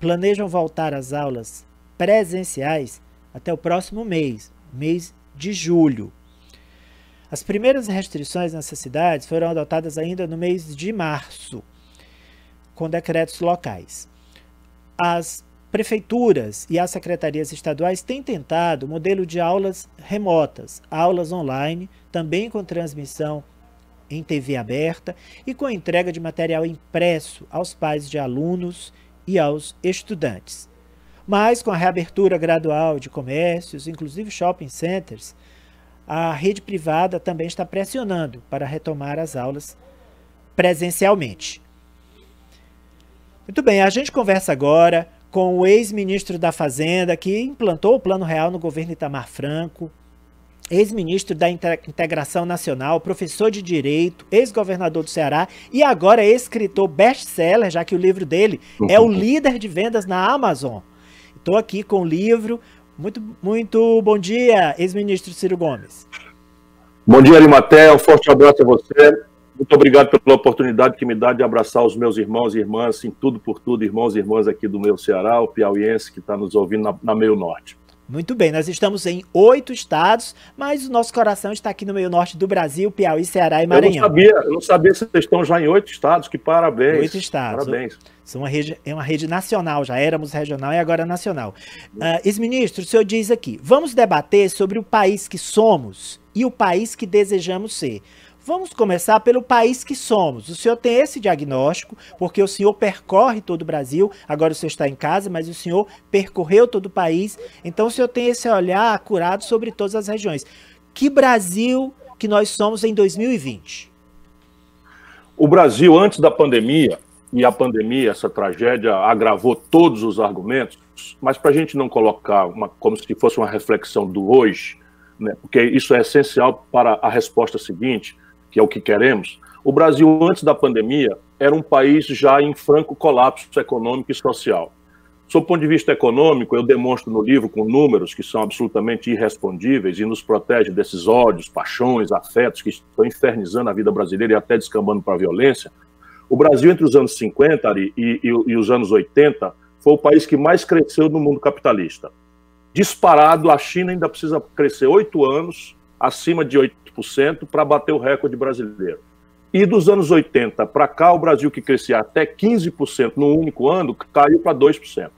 planejam voltar às aulas presenciais até o próximo mês, mês de julho. As primeiras restrições nessas cidades foram adotadas ainda no mês de março, com decretos locais. As prefeituras e as secretarias estaduais têm tentado o modelo de aulas remotas, aulas online, também com transmissão em TV aberta e com entrega de material impresso aos pais de alunos e aos estudantes. Mas com a reabertura gradual de comércios, inclusive shopping centers, a rede privada também está pressionando para retomar as aulas presencialmente. Muito bem, a gente conversa agora com o ex-ministro da Fazenda, que implantou o Plano Real no governo Itamar Franco, ex-ministro da Integração Nacional, professor de Direito, ex-governador do Ceará e agora escritor best-seller, já que o livro dele é o líder de vendas na Amazon. Estou aqui com o livro. Muito, muito bom dia, ex-ministro Ciro Gomes. Bom dia, Arimaté. Um forte abraço a você. Muito obrigado pela oportunidade que me dá de abraçar os meus irmãos e irmãs, em tudo por tudo, irmãos e irmãs aqui do meu Ceará, o piauiense que está nos ouvindo na, na Meio Norte. Muito bem, nós estamos em oito estados, mas o nosso coração está aqui no meio norte do Brasil, Piauí, Ceará e Maranhão. Eu não sabia, eu não sabia se vocês estão já em oito estados, que parabéns. Oito estados. Parabéns. São uma rede, é uma rede nacional, já éramos regional e agora nacional. Uh, Ex-ministro, o senhor diz aqui, vamos debater sobre o país que somos e o país que desejamos ser. Vamos começar pelo país que somos. O senhor tem esse diagnóstico, porque o senhor percorre todo o Brasil, agora o senhor está em casa, mas o senhor percorreu todo o país, então o senhor tem esse olhar acurado sobre todas as regiões. Que Brasil que nós somos em 2020? O Brasil, antes da pandemia, e a pandemia, essa tragédia, agravou todos os argumentos, mas para a gente não colocar uma, como se fosse uma reflexão do hoje, né, porque isso é essencial para a resposta seguinte, que é o que queremos, o Brasil, antes da pandemia, era um país já em franco colapso econômico e social. Sob o ponto de vista econômico, eu demonstro no livro com números que são absolutamente irrespondíveis e nos protege desses ódios, paixões, afetos que estão infernizando a vida brasileira e até descambando para a violência. O Brasil, entre os anos 50 Ari, e, e, e os anos 80, foi o país que mais cresceu no mundo capitalista. Disparado, a China ainda precisa crescer oito anos, acima de 8%, para bater o recorde brasileiro. E dos anos 80 para cá, o Brasil, que crescia até 15% no único ano, caiu para 2%.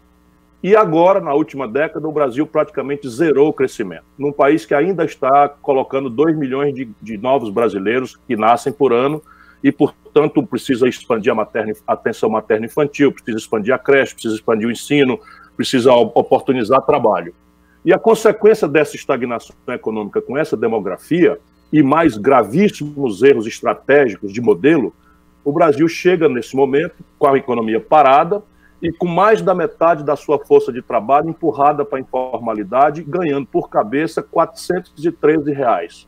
E agora, na última década, o Brasil praticamente zerou o crescimento. Num país que ainda está colocando 2 milhões de, de novos brasileiros que nascem por ano e, portanto, precisa expandir a, materna, a atenção materno-infantil, precisa expandir a creche, precisa expandir o ensino, precisa oportunizar trabalho. E a consequência dessa estagnação econômica com essa demografia e mais gravíssimos erros estratégicos de modelo, o Brasil chega nesse momento com a economia parada e com mais da metade da sua força de trabalho empurrada para a informalidade, ganhando por cabeça 413 reais.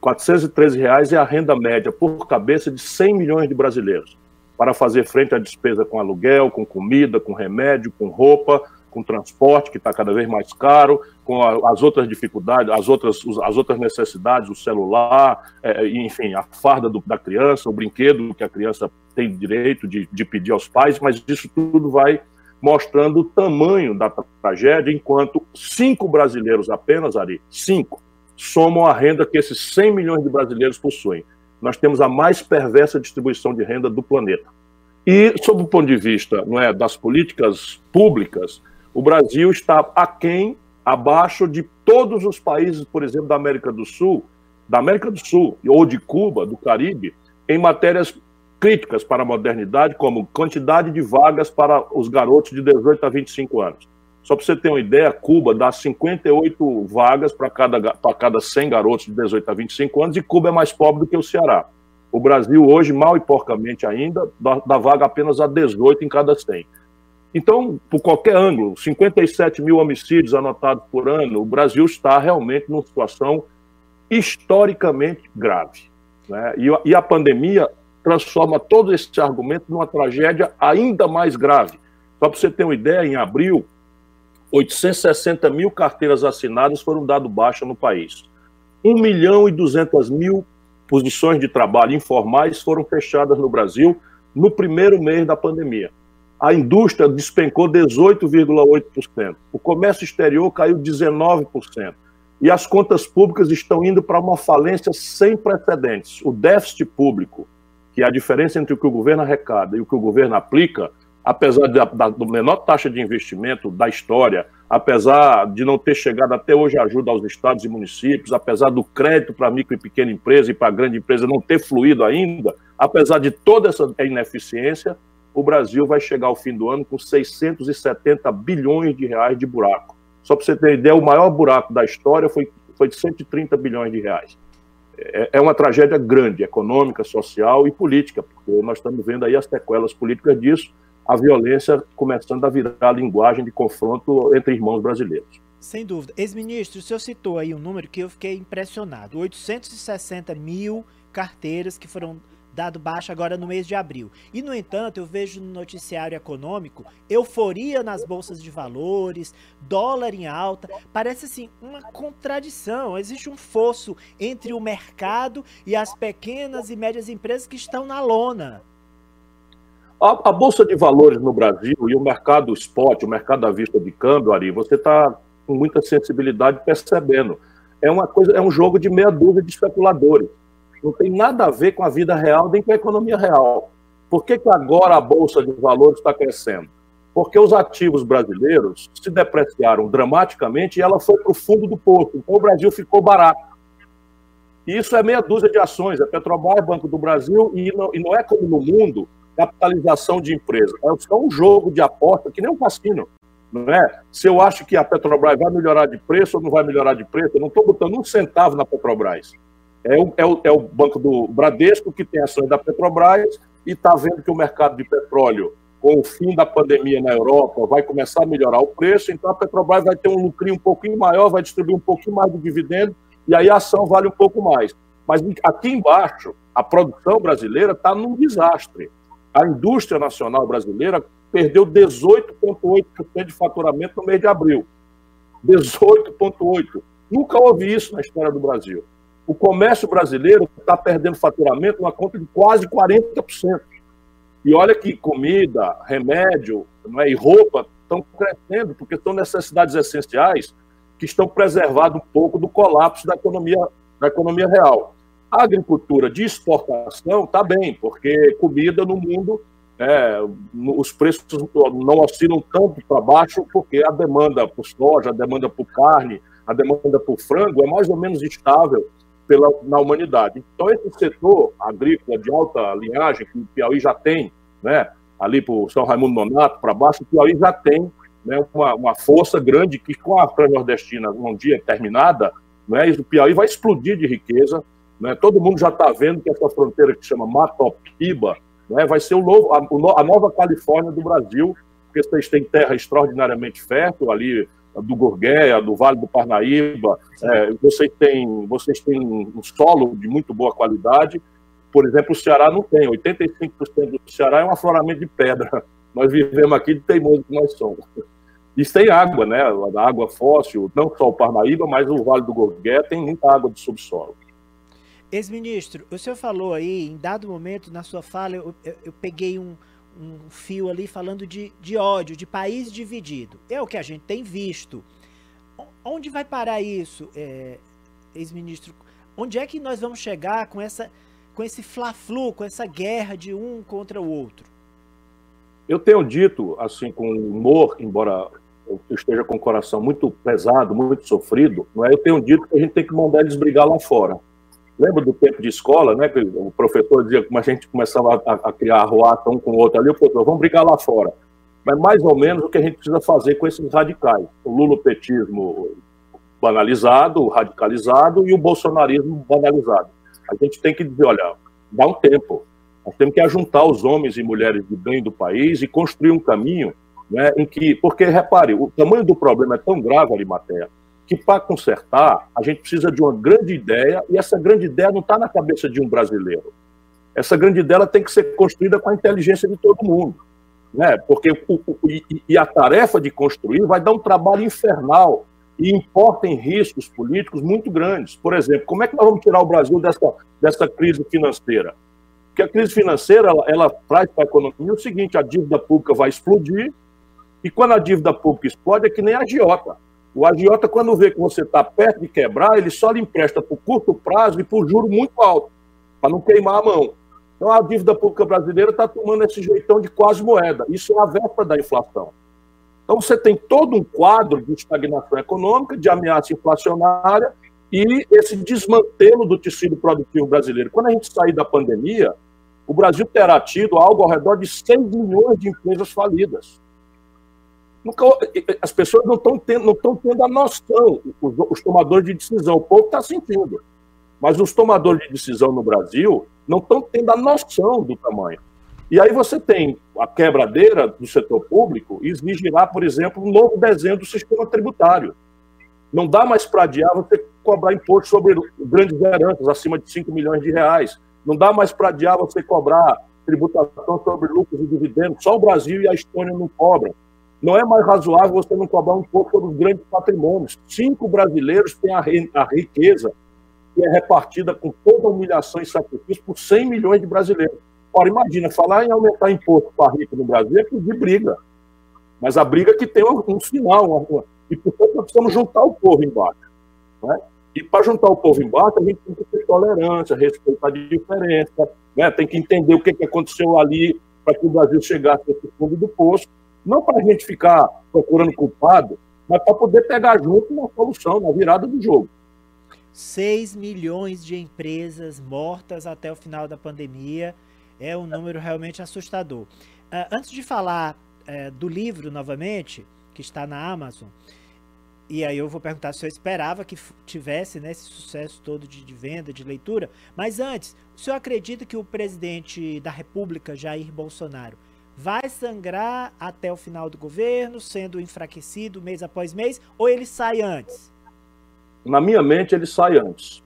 413 reais é a renda média por cabeça de 100 milhões de brasileiros, para fazer frente à despesa com aluguel, com comida, com remédio, com roupa, com transporte, que está cada vez mais caro, com a, as outras dificuldades, as outras, as outras necessidades, o celular, é, enfim, a farda do, da criança, o brinquedo que a criança tem direito de, de pedir aos pais, mas isso tudo vai mostrando o tamanho da tragédia, enquanto cinco brasileiros apenas, Ari, cinco, somam a renda que esses 100 milhões de brasileiros possuem. Nós temos a mais perversa distribuição de renda do planeta. E, sob o ponto de vista não é, das políticas públicas, o Brasil está aquém, abaixo de todos os países, por exemplo, da América do Sul, da América do Sul ou de Cuba, do Caribe, em matérias críticas para a modernidade, como quantidade de vagas para os garotos de 18 a 25 anos. Só para você ter uma ideia, Cuba dá 58 vagas para cada, para cada 100 garotos de 18 a 25 anos e Cuba é mais pobre do que o Ceará. O Brasil hoje, mal e porcamente ainda, dá, dá vaga apenas a 18 em cada 100. Então, por qualquer ângulo, 57 mil homicídios anotados por ano, o Brasil está realmente numa situação historicamente grave. Né? E, e a pandemia transforma todo esse argumento numa tragédia ainda mais grave. Só para você ter uma ideia, em abril, 860 mil carteiras assinadas foram dadas baixa no país. 1 milhão e 200 mil posições de trabalho informais foram fechadas no Brasil no primeiro mês da pandemia. A indústria despencou 18,8%. O comércio exterior caiu 19%. E as contas públicas estão indo para uma falência sem precedentes. O déficit público, que é a diferença entre o que o governo arrecada e o que o governo aplica, apesar da, da menor taxa de investimento da história, apesar de não ter chegado até hoje ajuda aos estados e municípios, apesar do crédito para micro e pequena empresa e para grande empresa não ter fluído ainda, apesar de toda essa ineficiência, o Brasil vai chegar ao fim do ano com 670 bilhões de reais de buraco. Só para você ter ideia, o maior buraco da história foi, foi de 130 bilhões de reais. É, é uma tragédia grande, econômica, social e política, porque nós estamos vendo aí as sequelas políticas disso, a violência começando a virar a linguagem de confronto entre irmãos brasileiros. Sem dúvida. Ex-ministro, o senhor citou aí um número que eu fiquei impressionado: 860 mil carteiras que foram dado baixa agora no mês de abril. E, no entanto, eu vejo no noticiário econômico euforia nas bolsas de valores, dólar em alta. Parece assim uma contradição. Existe um fosso entre o mercado e as pequenas e médias empresas que estão na lona. A, a, Bolsa de Valores no Brasil e o mercado spot, o mercado à vista de câmbio, Ari, você está com muita sensibilidade percebendo. É uma coisa, é um jogo de meia dúzia de especuladores. Não tem nada a ver com a vida real nem com a economia real. Por que, que agora a Bolsa de Valores está crescendo? Porque os ativos brasileiros se depreciaram dramaticamente e ela foi para o fundo do poço. Então o Brasil ficou barato. E isso é meia dúzia de ações. É Petrobras, Banco do Brasil, e não, e não é como no mundo capitalização de empresa. É só um jogo de aposta, que nem um cassino. Não é? Se eu acho que a Petrobras vai melhorar de preço ou não vai melhorar de preço, eu não estou botando um centavo na Petrobras. É o, é, o, é o banco do Bradesco que tem ações da Petrobras e está vendo que o mercado de petróleo, com o fim da pandemia na Europa, vai começar a melhorar o preço, então a Petrobras vai ter um lucro um pouquinho maior, vai distribuir um pouquinho mais de dividendo e aí a ação vale um pouco mais. Mas aqui embaixo, a produção brasileira está num desastre a indústria nacional brasileira perdeu 18,8% de faturamento no mês de abril. 18,8%. Nunca houve isso na história do Brasil. O comércio brasileiro está perdendo faturamento numa conta de quase 40%. E olha que comida, remédio não é, e roupa estão crescendo, porque são necessidades essenciais que estão preservando um pouco do colapso da economia, da economia real. A agricultura de exportação está bem, porque comida no mundo, é, os preços não oscilam tanto para baixo, porque a demanda por soja, a demanda por carne, a demanda por frango é mais ou menos estável pela, na humanidade. Então, esse setor agrícola de alta linhagem, que o Piauí já tem, né, ali por São Raimundo Nonato, para baixo, o Piauí já tem né, uma, uma força grande que, com a Nordestina um dia terminada, né, o Piauí vai explodir de riqueza, né? Todo mundo já está vendo que essa fronteira que chama Matopiba né, vai ser o novo, a, a, nova Califórnia do Brasil, porque vocês têm terra extraordinariamente fértil ali, do Gurgueia, do Vale do Parnaíba, é, vocês, têm, vocês têm um solo de muito boa qualidade. Por exemplo, o Ceará não tem, 85% do Ceará é um afloramento de pedra. Nós vivemos aqui de teimoso que nós somos. E sem água, né? A água fóssil, não só o Parnaíba, mas o Vale do Gurgueia tem muita água de subsolo. Ex-ministro, o senhor falou aí, em dado momento na sua fala, eu, eu, eu peguei um, um, fio ali falando de, de ódio, de país dividido. É o que a gente tem visto. Onde vai parar isso, é, ex-ministro? Onde é que nós vamos chegar com, essa, com esse fla-flu, com essa guerra de um contra o outro? Eu tenho dito, assim, com humor, embora eu esteja com o coração muito pesado, muito sofrido, não é? eu tenho dito que a gente tem que mandar eles brigar lá fora. Lembra do tempo de escola, né? Que o professor dizia como a gente começava a, a criar arruaça um com o outro ali, o professor, vamos brigar lá fora. Mas mais ou menos o que a gente precisa fazer com esses radicais. O lulopetismo banalizado, radicalizado e o bolsonarismo banalizado. A gente tem que dizer, olha, dá um tempo. Nós temos que ajuntar os homens e mulheres de bem do país e construir um caminho né, em que... Porque, repare, o tamanho do problema é tão grave, Arimatea, que para consertar, a gente precisa de uma grande ideia, e essa grande ideia não está na cabeça de um brasileiro. Essa grande ideia tem que ser construída com a inteligência de todo mundo. Né? Porque o, o, e a tarefa de construir vai dar um trabalho infernal e importa em riscos políticos muito grandes. Por exemplo, como é que nós vamos tirar o Brasil dessa, dessa crise financeira? Porque a crise financeira ela, ela traz para a economia o seguinte: a dívida pública vai explodir, e quando a dívida pública explode, é que nem a agiota. O agiota, quando vê que você está perto de quebrar, ele só lhe empresta por curto prazo e por juro muito alto, para não queimar a mão. Então, a dívida pública brasileira está tomando esse jeitão de quase moeda. Isso é a véspera da inflação. Então, você tem todo um quadro de estagnação econômica, de ameaça inflacionária e esse desmantelo do tecido produtivo brasileiro. Quando a gente sair da pandemia, o Brasil terá tido algo ao redor de 100 milhões de empresas falidas. As pessoas não estão tendo, tendo a noção, os, os tomadores de decisão, o povo está sentindo. Mas os tomadores de decisão no Brasil não estão tendo a noção do tamanho. E aí você tem a quebradeira do setor público e exigirá, por exemplo, um novo desenho do sistema tributário. Não dá mais para adiar você cobrar imposto sobre grandes heranças acima de 5 milhões de reais. Não dá mais para adiar você cobrar tributação sobre lucros e dividendos. Só o Brasil e a Estônia não cobram. Não é mais razoável você não cobrar um imposto sobre os grandes patrimônios. Cinco brasileiros têm a, riqueza que é repartida com toda a humilhação e sacrifício por 100 milhões de brasileiros. Ora, imagina, falar em aumentar imposto para rico no Brasil é pedir briga. Mas a briga que tem um, um sinal. Uma, e, portanto, nós precisamos juntar o povo embaixo. Né? E para juntar o povo embaixo, a gente tem que ter tolerância, respeitar a diferença, né? tem que entender o que, que aconteceu ali para que o Brasil chegasse nesse fundo do poço. Não para a gente ficar procurando culpado, mas para poder pegar junto uma solução, na virada do jogo. 6 milhões de empresas mortas até o final da pandemia é um número realmente assustador. Uh, antes de falar uh, do livro novamente, que está na Amazon, e aí eu vou perguntar se eu esperava que tivesse né, esse sucesso todo de, de, venda, de leitura. Mas antes, o senhor acredita que o presidente da República, Jair Bolsonaro, vai sangrar até o final do governo, sendo enfraquecido mês após mês, ou ele sai antes? Na minha mente, ele sai antes.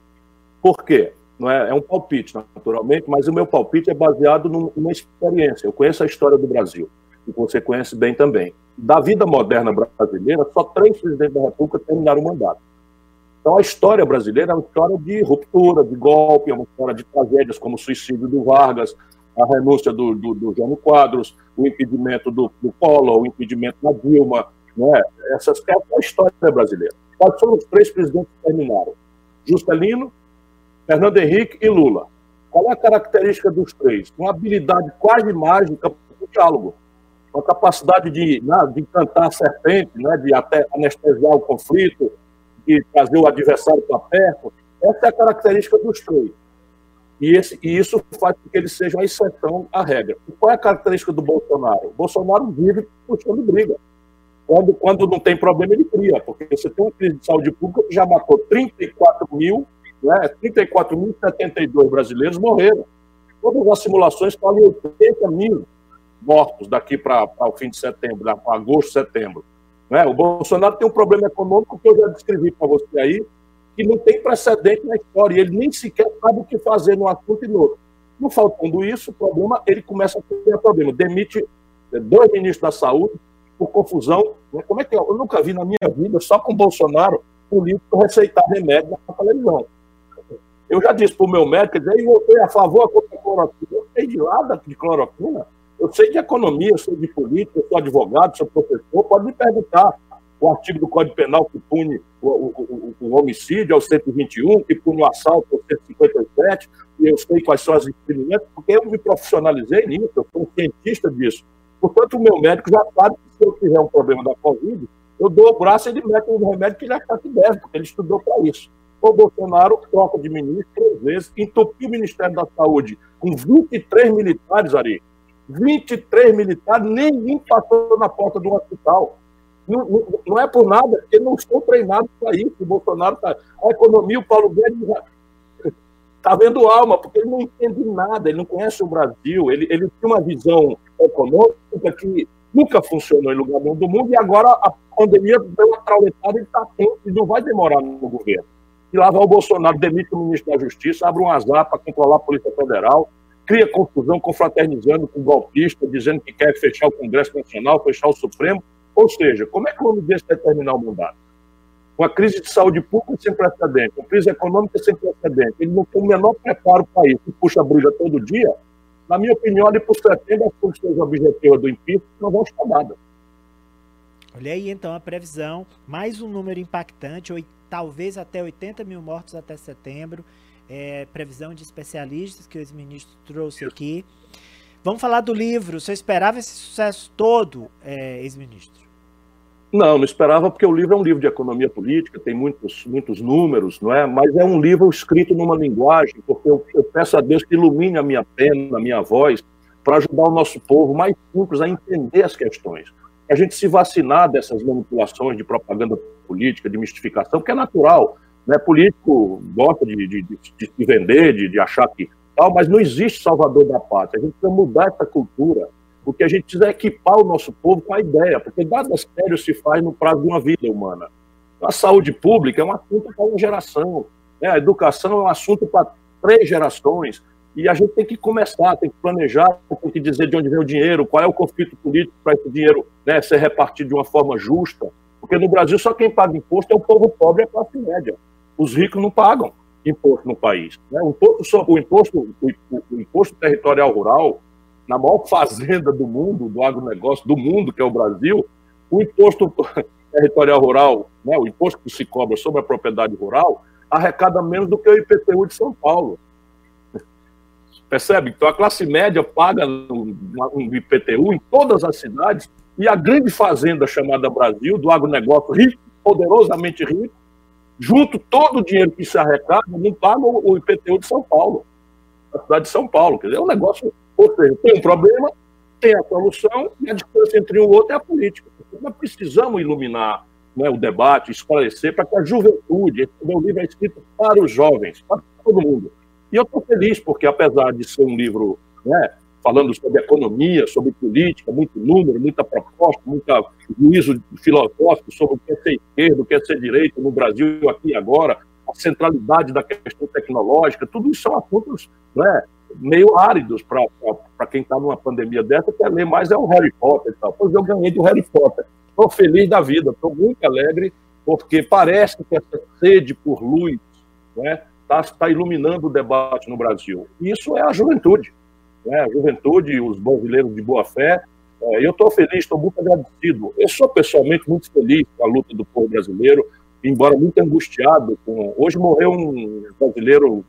Por quê? Não é, é um palpite, naturalmente, mas o meu palpite é baseado numa experiência. Eu conheço a história do Brasil, e você conhece bem também. Da vida moderna brasileira, só três presidentes da República terminaram o mandato. Então, a história brasileira é uma história de ruptura, de golpe, é uma história de tragédias como o suicídio do Vargas, a renúncia do, do, do Jânio Quadros, o impedimento do, do Collor, o impedimento da Dilma. Né? Essas, essa é a história brasileira. Quais foram os três presidentes que terminaram? Juscelino, Fernando Henrique e Lula. Qual é a característica dos três? Uma habilidade quase mágica para o diálogo. Uma capacidade de, né, de encantar a serpente, né, de até anestesiar o conflito, de trazer o adversário para perto. Essa é a característica dos três. E, esse, e, isso faz com que ele seja uma exceção à regra. E qual é a característica do Bolsonaro? O Bolsonaro vive puxando briga. Quando, quando não tem problema, ele cria, porque você tem uma crise de saúde pública que já matou 34 mil, né, 34.072 brasileiros morreram. Todas as simulações falam em 80 mil mortos daqui para o fim de setembro, para agosto, setembro. Né? O Bolsonaro tem um problema econômico que eu já descrevi para você aí, que não tem precedente na história, ele nem sequer sabe o que fazer num assunto e no outro. Não faltando isso, o problema, ele começa a ter problema. Demite dois ministros da saúde, por confusão. Né? Como é que é? Eu nunca vi na minha vida, só com Bolsonaro, político receitar remédio na televisão. Eu já disse para o meu médico, eu votei a favor contra a cloroquina. Eu sei de nada de cloroquina. Eu sei de economia, eu sei de política, eu sou advogado, sou professor. Pode me perguntar o artigo do Código Penal que pune o, o, o, o homicídio, é o 121, que pune o assalto, é o 157, e eu sei quais são as discriminantes, porque eu me profissionalizei nisso, eu sou um cientista disso. Portanto, o meu médico já sabe que se eu tiver um problema da Covid, eu dou o braço e ele mete um remédio que ele achar que deve, porque ele estudou para isso. O Bolsonaro troca de ministro três vezes, entupiu o Ministério da Saúde com 23 militares, Ari. 23 militares, ninguém passou na porta do hospital. Não, não, não, é por nada, porque não estão treinados para isso. O Bolsonaro está. A economia, o Paulo Guedes está vendo alma, porque ele não entende nada, ele não conhece o Brasil, ele, ele tem uma visão econômica que nunca funcionou em lugar nenhum do mundo, e agora a pandemia deu uma trauletada e está atento, e não vai demorar no governo. E lá vai o Bolsonaro, demite o ministro da Justiça, abre um azar para controlar a Polícia Federal, cria confusão, confraternizando com o golpista, dizendo que quer fechar o Congresso Nacional, fechar o Supremo. Ou seja, como é que o homem desse vai terminar o mandato? uma crise de saúde pública sem precedente, uma crise econômica sem precedente. Ele não tem o menor preparo para isso. Puxa a bruxa todo dia, Na minha opinião, ali por setembro, as condições objetivas do impeachment não vão estar dadas. Olha aí então a previsão, mais um número impactante, ou, talvez até 80 mil mortos até setembro. É, previsão de especialistas que o ex-ministro trouxe aqui. Vamos falar do livro. Você esperava esse sucesso todo, é, ex-ministro? Não, não esperava, porque o livro é um livro de economia política, tem muitos, muitos números, não é? Mas é um livro escrito numa linguagem, porque eu, eu peço a Deus que ilumine a minha pena, a minha voz, para ajudar o nosso povo mais simples a entender as questões a gente se vacinar dessas manipulações de propaganda política, de mistificação, que é natural. Né? Político gosta de, de, de, de vender, de, de achar que tal, mas não existe salvador da pátria. A gente precisa mudar essa cultura, porque a gente precisa equipar o nosso povo com a ideia, porque nada sério se faz no prazo de uma vida humana. A saúde pública é um assunto para uma geração, né? a educação é um assunto para três gerações. E a gente tem que começar, tem que planejar, tem que dizer de onde vem o dinheiro, qual é o conflito político para esse dinheiro né, ser repartido de uma forma justa. Porque no Brasil só quem paga imposto é o povo pobre e a classe média. Os ricos não pagam imposto no país. Né? O, imposto, o, imposto, o, imposto territorial rural, na maior fazenda do mundo, do agronegócio do mundo, que é o Brasil, o imposto territorial rural, né, o imposto que se cobra sobre a propriedade rural, arrecada menos do que o IPTU de São Paulo. Percebe? Então a classe média paga um IPTU em todas as cidades e a grande fazenda chamada Brasil, do agronegócio rico, poderosamente rico, junto todo o dinheiro que se arrecada, não paga o IPTU de São Paulo, a cidade de São Paulo. Quer dizer, é um negócio, ou seja, tem um problema, tem a solução, e a distância entre um outro é a política. Nós precisamos iluminar né, o debate, esclarecer, para que a juventude, esse meu livro é escrito para os jovens, para todo mundo e eu estou feliz, porque apesar de ser um livro né, falando sobre economia, sobre política, muito número, muita proposta, muito juízo filosófico sobre o que é ser esquerdo, o que é ser direito no Brasil, aqui e agora, a centralidade da questão tecnológica, tudo isso são assuntos né, meio áridos para quem está numa pandemia dessa, quer ler mais é o Harry Potter e tal. Pois eu ganhei do Harry Potter. Estou feliz da vida, estou muito alegre, porque parece que essa sede por luz, né, está tá iluminando o debate no Brasil. Isso é a juventude. Né? A juventude, os brasileiros de boa fé. É, eu estou feliz, estou muito agradecido. Eu sou pessoalmente muito feliz com a luta do povo brasileiro, embora muito angustiado. Com... Hoje morreu um brasileiro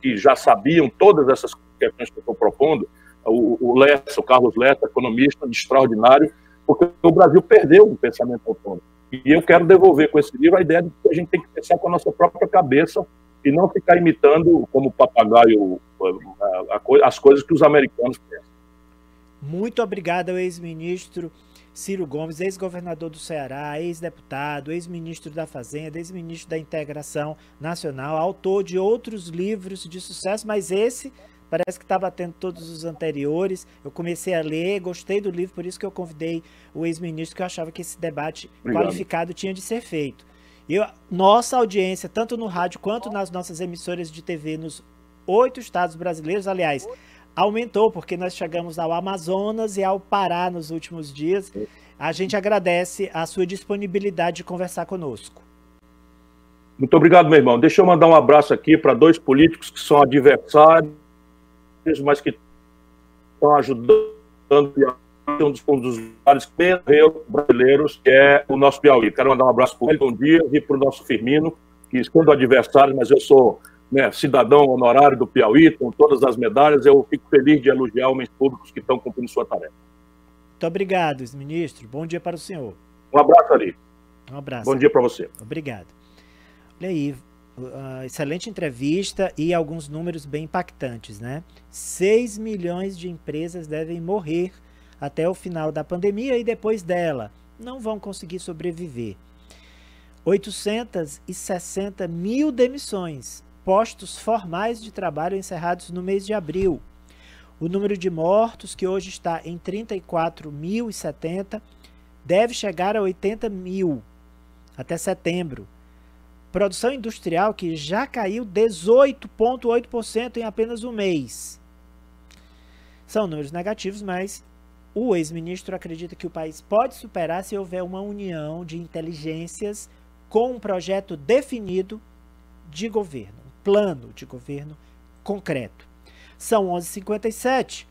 que já sabiam todas essas questões que eu estou propondo, o, o Lessa, o Carlos Lessa, economista extraordinário, porque o Brasil perdeu o pensamento autônomo. E eu quero devolver com esse livro a ideia de que a gente tem que pensar com a nossa própria cabeça e não ficar imitando como papagaio as coisas que os americanos pensam. Muito obrigado ao ex-ministro Ciro Gomes, ex-governador do Ceará, ex-deputado, ex-ministro da Fazenda, ex-ministro da Integração Nacional, autor de outros livros de sucesso, mas esse parece que está batendo todos os anteriores. Eu comecei a ler, gostei do livro, por isso que eu convidei o ex-ministro, que eu achava que esse debate Obrigado. qualificado tinha de ser feito. E nossa audiência, tanto no rádio quanto nas nossas emissoras de TV nos oito estados brasileiros, aliás, aumentou, porque nós chegamos ao Amazonas e ao Pará nos últimos dias. A gente agradece a sua disponibilidade de conversar conosco. Muito obrigado, meu irmão. Deixa eu mandar um abraço aqui para dois políticos que são adversários, mas que estão ajudando um dos, um dos vários brasileiros, que é o nosso Piauí. Quero mandar um abraço para o Elton Dias e para o nosso Firmino, que sendo adversário, mas eu sou né, cidadão honorário do Piauí, com todas as medalhas, eu fico feliz de elogiar homens públicos que estão cumprindo sua tarefa. Muito obrigado, ministro. Bom dia para o senhor. Um abraço ali. Um abraço. Bom dia para você. Obrigado. Olha aí, uh, excelente entrevista e alguns números bem impactantes, né? 6 milhões de empresas devem morrer até o final da pandemia e depois dela. Não vão conseguir sobreviver. 860 mil demissões, postos formais de trabalho encerrados no mês de abril. O número de mortos, que hoje está em 34.070, deve chegar a 80 mil até setembro. Produção industrial que já caiu 18,8% em apenas um mês. São números negativos, mas o ex-ministro acredita que o país pode superar se houver uma união de inteligências com um projeto definido de governo, plano de governo concreto. São 11h57.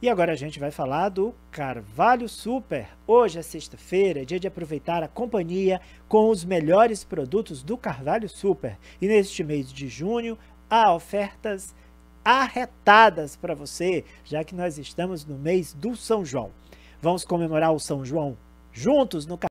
E agora a gente vai falar do Carvalho Super. Hoje é sexta-feira, é dia de aproveitar a companhia com os melhores produtos do Carvalho Super. E neste mês de junho há ofertas arretadas para você, já que nós estamos no mês do São João. Vamos comemorar o São João juntos no